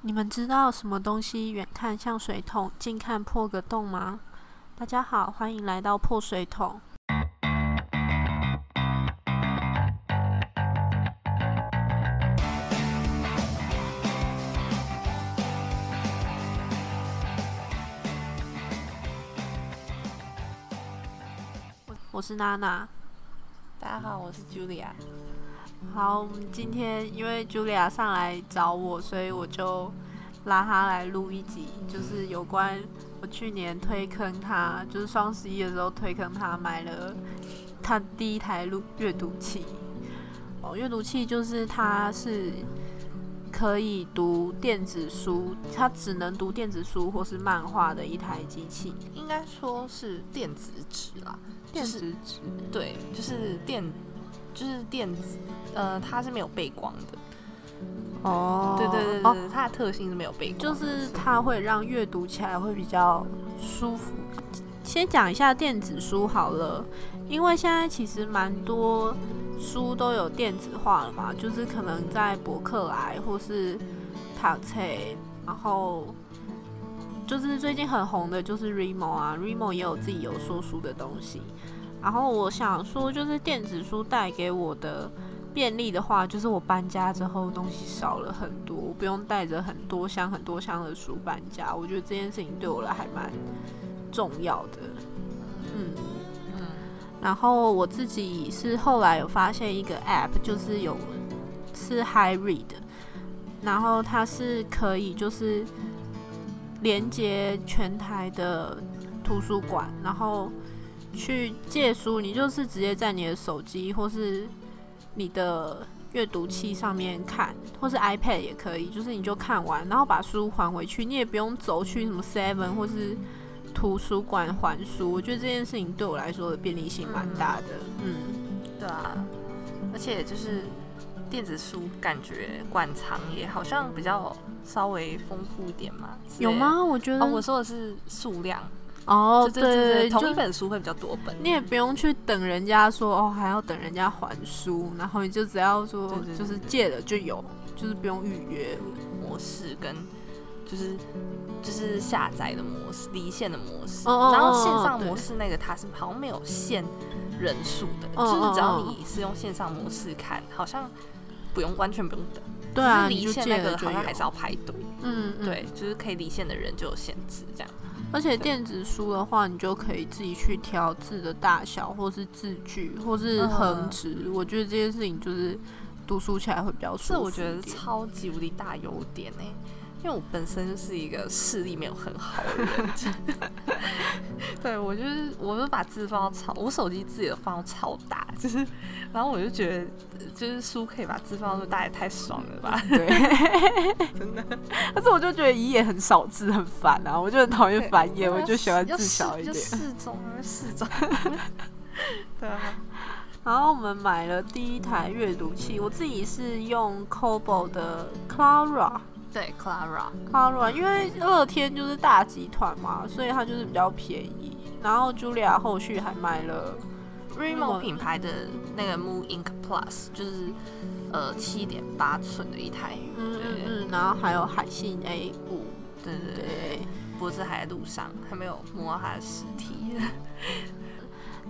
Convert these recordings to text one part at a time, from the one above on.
你们知道什么东西远看像水桶，近看破个洞吗？大家好，欢迎来到破水桶。我是娜娜。大家好，我是 Julia。好，我们今天因为 Julia 上来找我，所以我就拉她来录一集，就是有关我去年推坑她，就是双十一的时候推坑她买了她第一台录阅读器。哦，阅读器就是它是可以读电子书，它只能读电子书或是漫画的一台机器。应该说是电子纸啦，电子纸，对，就是电，就是电子，呃，它是没有背光的。哦，对对对对，它的特性是没有背光，就是它会让阅读起来会比较舒服。先讲一下电子书好了，因为现在其实蛮多书都有电子化了嘛，就是可能在博客来或是塔册，然后就是最近很红的就是 Remo 啊，Remo 也有自己有说书的东西。然后我想说，就是电子书带给我的便利的话，就是我搬家之后东西少了很多，我不用带着很多箱很多箱的书搬家。我觉得这件事情对我来还蛮重要的。嗯嗯。然后我自己是后来有发现一个 App，就是有是 High Read，然后它是可以就是连接全台的图书馆，然后。去借书，你就是直接在你的手机或是你的阅读器上面看，或是 iPad 也可以，就是你就看完，然后把书还回去，你也不用走去什么 Seven 或是图书馆还书。我觉得这件事情对我来说的便利性蛮大的。嗯，对啊，而且就是电子书感觉馆藏也好像比较稍微丰富一点嘛。有吗？我觉得，我说的是数量。哦，对对对，同一本书会比较多本，你也不用去等人家说哦，还要等人家还书，然后你就只要说就是借了就有，就是不用预约模式跟就是就是下载的模式、离线的模式，然后线上模式那个它是好像没有限人数的，就是只要你是用线上模式看，好像不用完全不用等，对啊，离线那个好像还是要排队，嗯，对，就是可以离线的人就有限制这样。而且电子书的话，你就可以自己去调字的大小，或是字距，或是横直。我觉得这件事情就是读书起来会比较舒服。这我觉得超级无敌大优点呢。因为我本身就是一个视力没有很好的人，对 我就把字放到超，我手机字也放到超大，就是，然后我就觉得就是书可以把字放到大也太爽了吧，对，真的。但是我就觉得一页很少字很烦啊，我就很讨厌繁页，我就喜欢字小一点。适中啊，适中。对啊。然后我们买了第一台阅读器，我自己是用 Kobo 的 Clara。对，Clara，Clara，因为乐天就是大集团嘛，所以它就是比较便宜。然后 Julia 后续还买了 Remo 品牌的那个 Moon Ink Plus，就是呃七点八寸的一台。嗯嗯嗯。然后还有海信 A 五，对对对，不是还在路上，还没有摸到它的实体。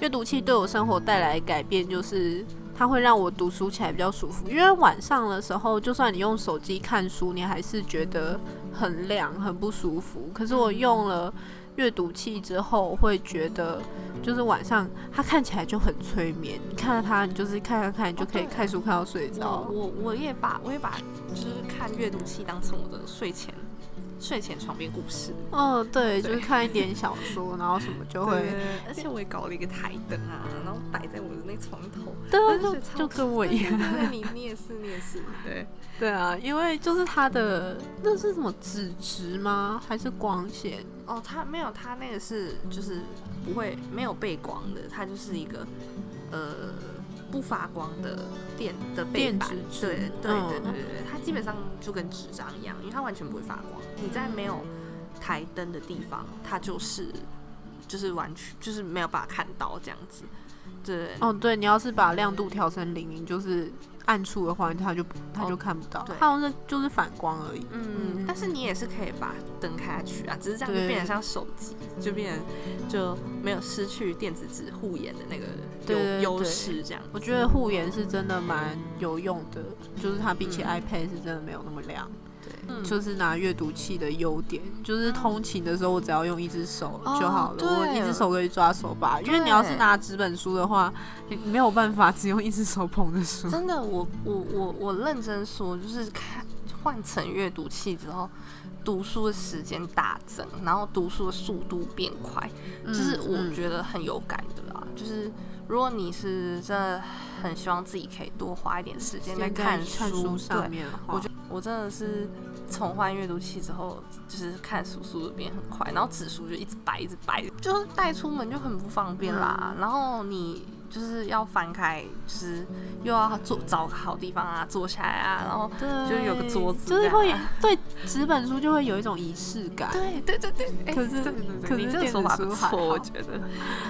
阅读器对我生活带来改变就是。它会让我读书起来比较舒服，因为晚上的时候，就算你用手机看书，你还是觉得很亮、很不舒服。可是我用了阅读器之后，会觉得就是晚上它看起来就很催眠。你看到它，你就是看看看，你就可以看书看到睡着。我我也把我也把就是看阅读器当成我的睡前。睡前床边故事，哦，对，就是看一点小说，然后什么就会，而且我也搞了一个台灯啊，然后摆在我的那床头，对，就就跟我一样，你你也是，你也是，对，对啊，因为就是它的那是什么纸质吗？还是光线？哦，它没有，它那个是就是不会没有背光的，它就是一个呃。不发光的电的背板，对对对对对对，它基本上就跟纸张一样，因为它完全不会发光。你在没有台灯的地方，它就是就是完全就是没有办法看到这样子。对，哦对，你要是把亮度调成零，就是暗处的话，它就它就看不到，它好像就是反光而已。嗯，但是你也是可以把灯开下去啊，只是这样就变得像手机，就变成就没有失去电子纸护眼的那个优优势。这样，我觉得护眼是真的蛮有用的，就是它比起 iPad 是真的没有那么亮。就是拿阅读器的优点，就是通勤的时候我只要用一只手就好了，我一只手可以抓手把。因为你要是拿纸本书的话，你没有办法只用一只手捧着书。真的，我我我我认真说，就是看换成阅读器之后，读书的时间大增，然后读书的速度变快，就是我觉得很有感的啦。就是如果你是真的很希望自己可以多花一点时间在看书上面的话，我觉得我真的是。从换阅读器之后，就是看书速度变很快，然后纸书就一直摆一直摆，就是带出门就很不方便啦。然后你。就是要翻开，就是又要坐找个好地方啊，坐下来啊，然后就有个桌子，就是会对纸本书就会有一种仪式感。对对对对，可是可是电子书不错，我觉得。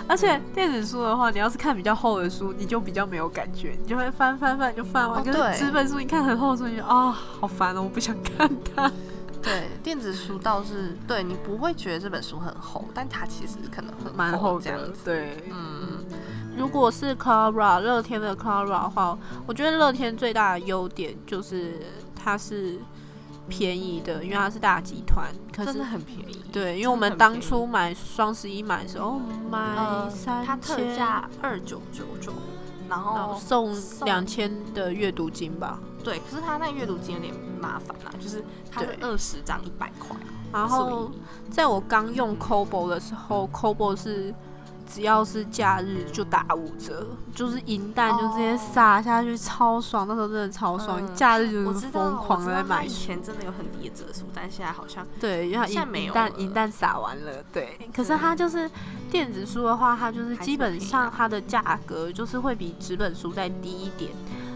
而且电子书的话，你要是看比较厚的书，你就比较没有感觉，你就会翻翻翻就翻完。可是纸本书，你看很厚的书，你就啊好烦哦，我不想看它。对，电子书倒是对你不会觉得这本书很厚，但它其实可能很蛮厚这样子。对，嗯。如果是 Clara 乐天的 Clara 的话，我觉得乐天最大的优点就是它是便宜的，因为它是大集团，真的很便宜。对，因为我们当初买双十一买的时候买三千，它特价二九九九，然后送两千的阅读金吧。对，可是它那阅读金有点麻烦啦，就是它是二十张一百块。然后在我刚用 Kobo 的时候，Kobo 是。只要是假日就打五折，就是银弹就直接撒下去，超爽。那时候真的超爽，假日就是疯狂的在买。以前真的有很低的折数，但现在好像对，因为银弹银弹撒完了，对。可是它就是电子书的话，它就是基本上它的价格就是会比纸本书再低一点。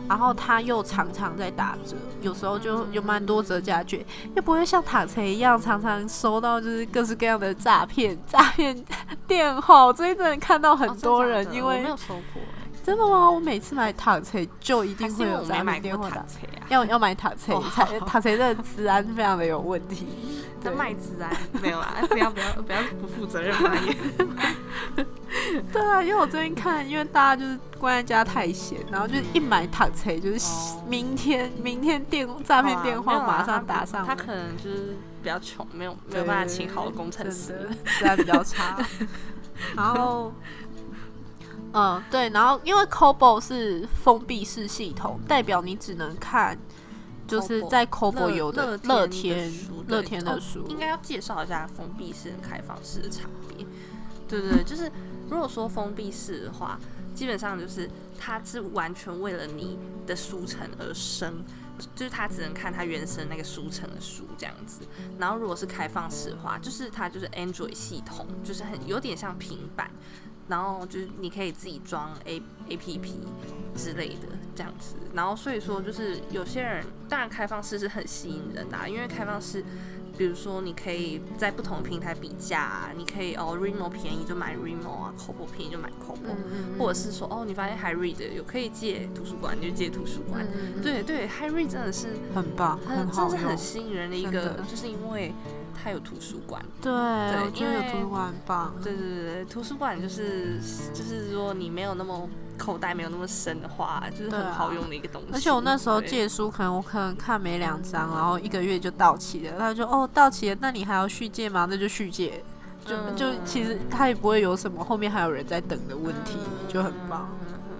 然后它又常常在打折，有时候就有蛮多折价券，又不会像塔车一样常常收到就是各式各样的诈骗 诈骗电话。我最近真的看到很多人，因为没有收过，真的吗？我每次买塔车就一定会有诈骗电话打，要要买塔车，塔塔车的治安非常的有问题。在卖治安没有啊？不要不要不要不负责任发言。对啊，因为我最近看，因为大家就是关在家太闲，然后就一买塔车，就是明天明天电诈骗电话马上打上。他可能就是比较穷，没有没有办法请好的工程师，治安比较差。然后，嗯，对，然后因为 Cobo 是封闭式系统，代表你只能看。就是在 Cobo 有的乐天乐天的书，应该要介绍一下封闭式跟开放式的差别。对对，就是如果说封闭式的话，基本上就是它是完全为了你的书城而生，就是它只能看它原生那个书城的书这样子。然后如果是开放式的话，就是它就是 Android 系统，就是很有点像平板。然后就是你可以自己装 A A P P 之类的这样子，然后所以说就是有些人当然开放式是很吸引人的，因为开放式，比如说你可以在不同的平台比价，你可以哦 Remo 便宜就买 Remo 啊，Kobo 便宜就买 Kobo，或者是说哦你发现 Hi Read 有可以借图书馆你就借图书馆，对对 Read 真的是很棒，很真是很吸引人的一个，就是因为。它有图书馆，对，我觉得有图书馆很棒。对对对图书馆就是就是说你没有那么口袋没有那么深的话，就是很好用的一个东西。而且我那时候借书，可能我可能看没两张，然后一个月就到期了。他就哦到期了，那你还要续借吗？那就续借，就就其实他也不会有什么后面还有人在等的问题，就很棒。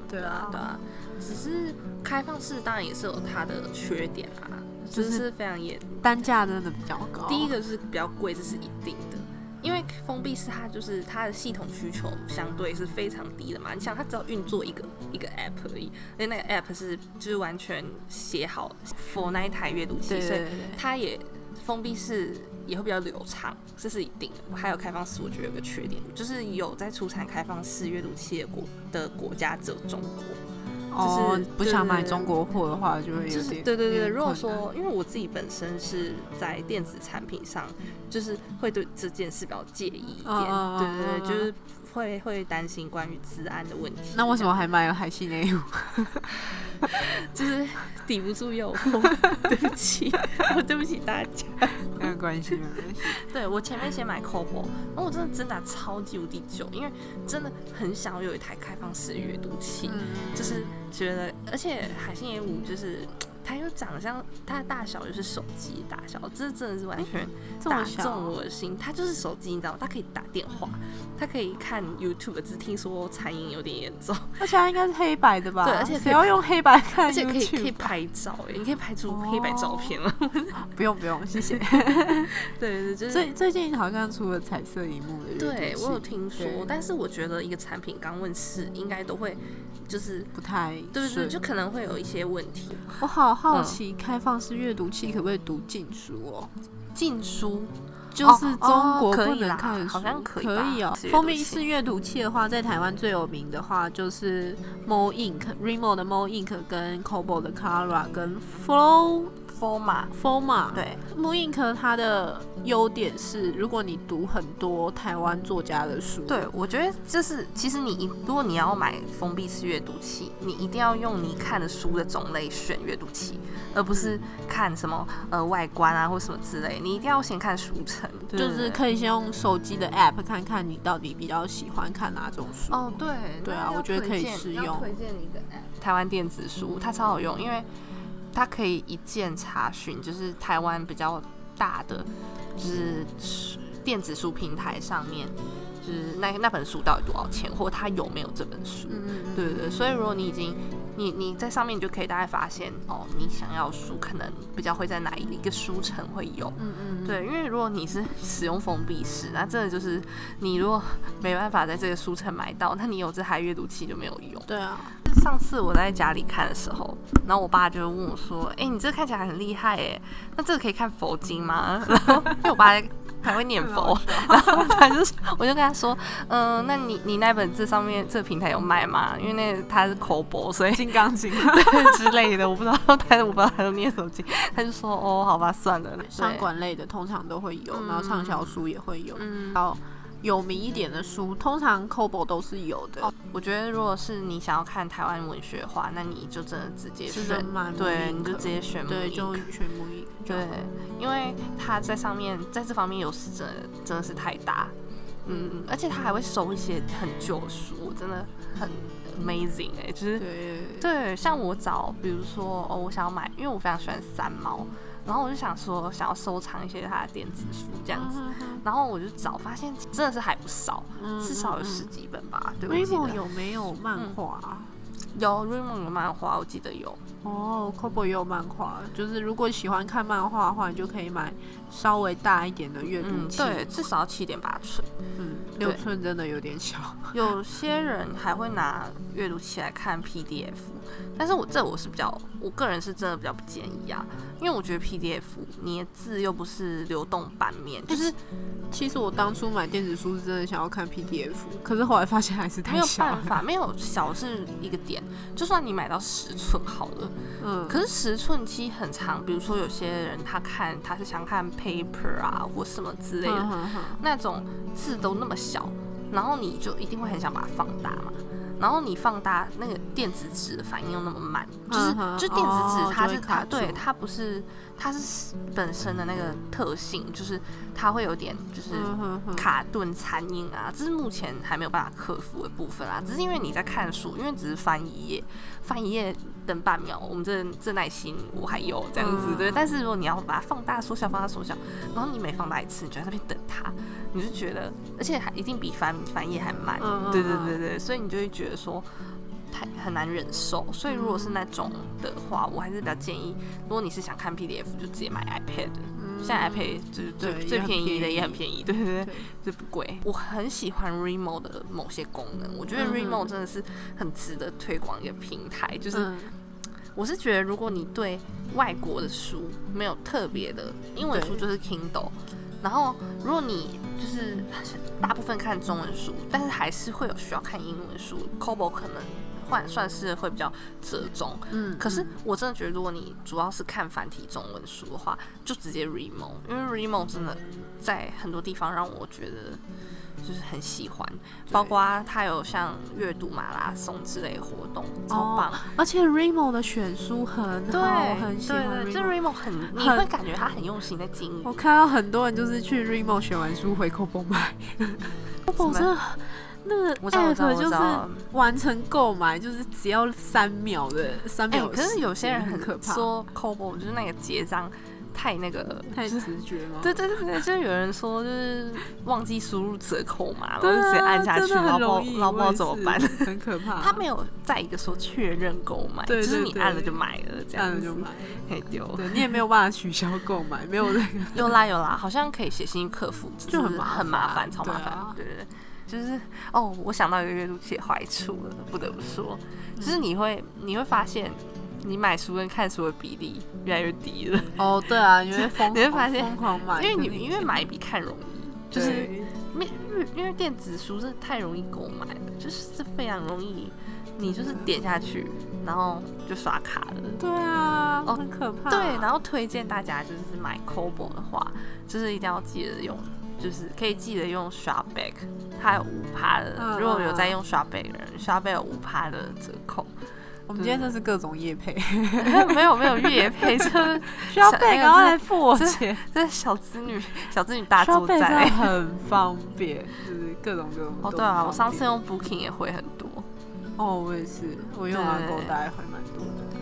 对啊对啊，只是开放式当然也是有它的缺点啊。就是非常严，单价真的比较高。第一个是比较贵，这是一定的，因为封闭式它就是它的系统需求相对是非常低的嘛。你想，它只要运作一个一个 app 而已，而且那个 app 是就是完全写好 for 那一台阅读器，所以它也封闭式也会比较流畅，这是一定的。还有开放式，我觉得有个缺点，就是有在出产开放式阅读器的国的国家只有中国。就是不想买中国货的话，就会有点对对对。如果说，因为我自己本身是在电子产品上，就是会对这件事比较介意一点，对对对，就是会会担心关于治安的问题。那为什么还买了海信 A 五？就是抵不住诱惑。对不起，我对不起大家。没有关系，没有关系。对我前面先买 Cobo，然后我真的真的超级无敌久，因为真的很想要有一台开放式阅读器，就是觉得，而且海信 A 五就是。它又长得像它的大小就是手机大小，这真的是完全打中我的心。它就是手机，你知道吗？它可以打电话，它可以看 YouTube，只听说残影有点严重。而且它应该是黑白的吧？对，而且不要用黑白看？而且可以可以拍照，哎，你可以拍出黑白照片 了。不用不用，谢谢。对对，就是最最近好像出了彩色荧幕的。对我有听说，但是我觉得一个产品刚问世，应该都会就是不太对对，就可能会有一些问题。我好。好奇开放式阅读器可不可以读禁书哦？禁书就是中国不能看，好像可以，可以哦。封闭式阅读器的话，在台湾最有名的话就是 Mo Ink、Remo 的 Mo Ink 跟 Kobo 的 Kara 跟 Flow。Forma，Forma，对，Mo Ink 它的优点是，如果你读很多台湾作家的书，对我觉得这是，其实你如果你要买封闭式阅读器，你一定要用你看的书的种类选阅读器，而不是看什么呃外观啊或什么之类，你一定要先看书城，就是可以先用手机的 App 看看你到底比较喜欢看哪种书。哦，对，对啊，我觉得可以试用。推荐一个 App，台湾电子书，它超好用，因为。它可以一键查询，就是台湾比较大的，就是电子书平台上面，就是那那本书到底多少钱，或它有没有这本书？对对对。所以如果你已经你你在上面，你就可以大概发现哦，你想要书可能比较会在哪一个书城会有。嗯嗯。对，因为如果你是使用封闭式，那真的就是你如果没办法在这个书城买到，那你有这台阅读器就没有用。对啊。上次我在家里看的时候，然后我爸就问我说：“哎，你这看起来很厉害哎，那这个可以看佛经吗？” 然后因为我爸还会念佛，然后他就我就跟他说：“嗯，那你你那本这上面这平台有卖吗？因为那他是口播，所以 金刚经之类的，我不知道他我不知道他都念什么经。”他就说：“哦，好吧，算了。”商管类的通常都会有，然后畅销书也会有，然后。有名一点的书，通常 Kobo 都是有的。我觉得，如果是你想要看台湾文学的话，那你就真的直接选，对，你就直接选，对，就选木印。对，因为他在上面，在这方面优势真的真的是太大。嗯，而且他还会收一些很旧的书，真的很 amazing 哎，就是对，像我找，比如说哦，我想要买，因为我非常喜欢三毛。然后我就想说，想要收藏一些他的电子书这样子，然后我就找，发现真的是还不少，至少有十几本吧。对 Remo 有没有漫画？有 Remo 有漫画，我记得有。哦 c o b o 也有漫画，就是如果喜欢看漫画的话，你就可以买稍微大一点的阅读器，对，至少要七点八寸。嗯，六寸真的有点小。有些人还会拿阅读器来看 PDF，但是我这我是比较，我个人是真的比较不建议啊，因为我觉得 PDF 你的字又不是流动版面，就是其实我当初买电子书是真的想要看 PDF，可是后来发现还是太小，没有办法，没有小是一个点，就算你买到十寸好了。嗯，可是十寸机很长，比如说有些人他看他是想看 paper 啊或什么之类的，那种字都那么小，然后你就一定会很想把它放大嘛。然后你放大那个电子纸的反应又那么慢，就是就电子纸它是它对它不是它是本身的那个特性，就是它会有点就是卡顿残影啊，这是目前还没有办法克服的部分啊。只是因为你在看书，因为只是翻一页，翻一页等半秒，我们这这耐心我还有这样子对。但是如果你要把它放大缩小放大缩小，然后你每放大一次，你就在那边等它，你就觉得而且还一定比翻翻页还慢，对对对对，所以你就会觉得。说太很难忍受，所以如果是那种的话，我还是比较建议，如果你是想看 PDF，就直接买 iPad。现在 iPad 就是最最便宜的，也很便宜，对对对，就不贵。我很喜欢 Remo 的某些功能，我觉得 Remo 真的是很值得推广一个平台。就是我是觉得，如果你对外国的书没有特别的，英文书就是 Kindle。然后，如果你就是大部分看中文书，但是还是会有需要看英文书，Kobo 可能换算是会比较折中。嗯，可是我真的觉得，如果你主要是看繁体中文书的话，就直接 Remo，因为 Remo 真的在很多地方让我觉得就是很喜欢，包括它有像阅读马拉松之类活动，超棒。而且 Remo 的选书很好，很喜欢。这 Remo 很，你会感觉他很用心在经营。我看到很多人就是去 Remo 选完书回 Cobo 买。Cobo 真的。那个 app 就是完成购买，就是只要三秒的三秒。可是有些人很可怕，说 Cobo 就是那个结账太那个太直觉吗？对对对对，就是有人说就是忘记输入折扣嘛，然后就直接按下去，然后不知道不知道怎么办，很可怕。他没有在一个说确认购买，就是你按了就买了，这样子就买可以丢。对你也没有办法取消购买，没有那个。有啦有啦，好像可以写信客服，就很很麻烦，超麻烦。对对对。就是哦，我想到一个阅读器的坏处了，不得不说，就是你会你会发现，你买书跟看书的比例越来越低了。哦，对啊，因为疯，你会发现疯狂买，因为你因为买比看容易，就是因为因为电子书是太容易购买了，就是是非常容易，你就是点下去，然后就刷卡了。对啊，哦，很可怕。对，然后推荐大家就是买 c o b o 的话，就是一定要记得用。就是可以记得用 Shopback，它有五趴的。如果有在用 Shopback 的人，Shopback 有五趴的折扣。我们今天真是各种夜配，没有没有月配，这 Shopback 刚刚来付我钱，这小子女 小子女大作战，很方便，就是各种各种。哦，对啊，我上次用 Booking 也会很多。哦，我也是，我用阿狗大概会蛮多的。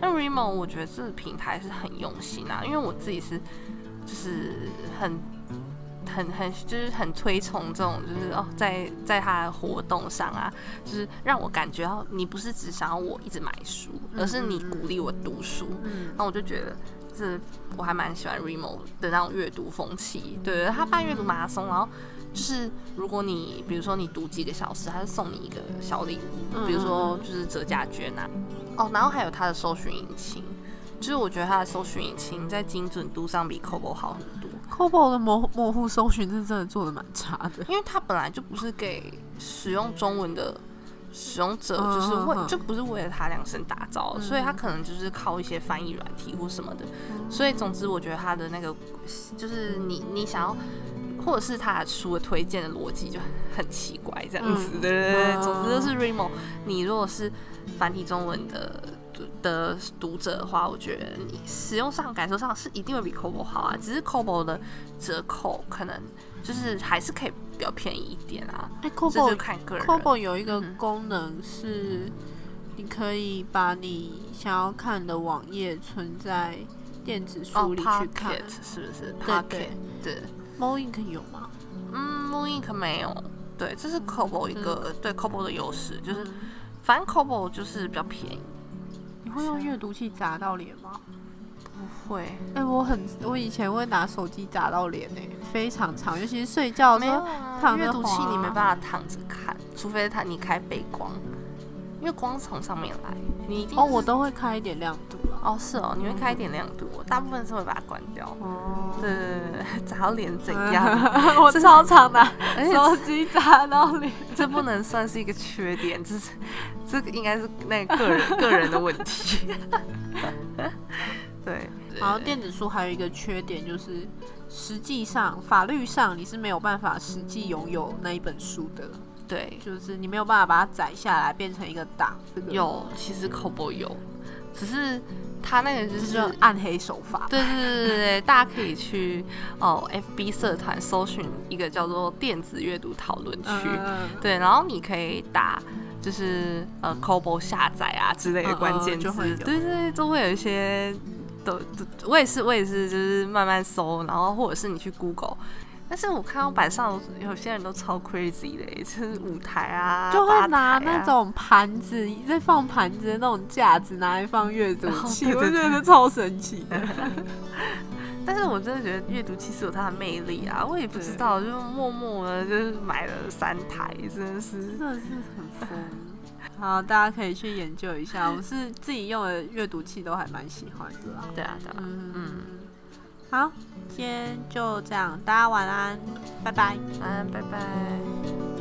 那 Remo 我觉得这个平台是很用心啊，因为我自己是就是很。很很就是很推崇这种，就是哦，在在他的活动上啊，就是让我感觉到你不是只想要我一直买书，而是你鼓励我读书。嗯，那我就觉得是我还蛮喜欢 Remo 的那种阅读风气。对，他办阅读马拉松，然后就是如果你比如说你读几个小时，他就送你一个小礼物，比如说就是折价券啊。哦，然后还有他的搜寻引擎，就是我觉得他的搜寻引擎在精准度上比 Kobo 好很多。Kobo 的模模糊搜寻是真的做的蛮差的，因为它本来就不是给使用中文的使用者，就是为就不是为了它量身打造，所以它可能就是靠一些翻译软体或什么的。所以总之，我觉得它的那个就是你你想要，或者是他书的推荐的逻辑就很奇怪这样子。对对对，总之就是 Remo，你如果是繁体中文的。的读者的话，我觉得你使用上感受上是一定会比 Kobo 好啊，只是 Kobo 的折扣可能就是还是可以比较便宜一点啊。哎，Kobo 看个人。Kobo 有一个功能是，你可以把你想要看的网页存在电子书里去看，是不是？对对对。Moink 有吗？嗯，Moink 没有。对，这是 Kobo 一个对 Kobo 的优势，就是反正 Kobo 就是比较便宜。会用阅读器砸到脸吗？不会。哎，我很，我以前会拿手机砸到脸呢，非常长，尤其是睡觉的时候。阅读器你没办法躺着看，除非它你开背光，因为光从上面来。你哦，我都会开一点亮度哦，是哦，你会开一点亮度，我大部分是会把它关掉。哦。对对对对，砸到脸怎样？我超长的手机砸到脸，这不能算是一个缺点，这是。这个应该是那个人 个人的问题。对，然后电子书还有一个缺点就是，实际上法律上你是没有办法实际拥有那一本书的。对，就是你没有办法把它载下来变成一个档。有，其实 Kobo 有，只是他那个就是暗黑手法。对对对对对，大家可以去哦，FB 社团搜寻一个叫做电子阅读讨论区。对，然后你可以打。就是呃 c o b o 下载啊之类的关键字，对对，都会有一些，都我也是我也是，就是慢慢搜，然后或者是你去 Google，但是我看到板上有些人都超 crazy 的，就是舞台啊，就会拿那种盘子在放盘子的那种架子拿来放阅读器，我觉得超神奇的。但是我真的觉得阅读器是有它的魅力啊，我也不知道，就默默的就是买了三台，真的是真的是很疯。好，大家可以去研究一下，我是自己用的阅读器都还蛮喜欢的啦。对啊，对啊，嗯嗯。好，今天就这样，大家晚安，拜拜，晚安，拜拜。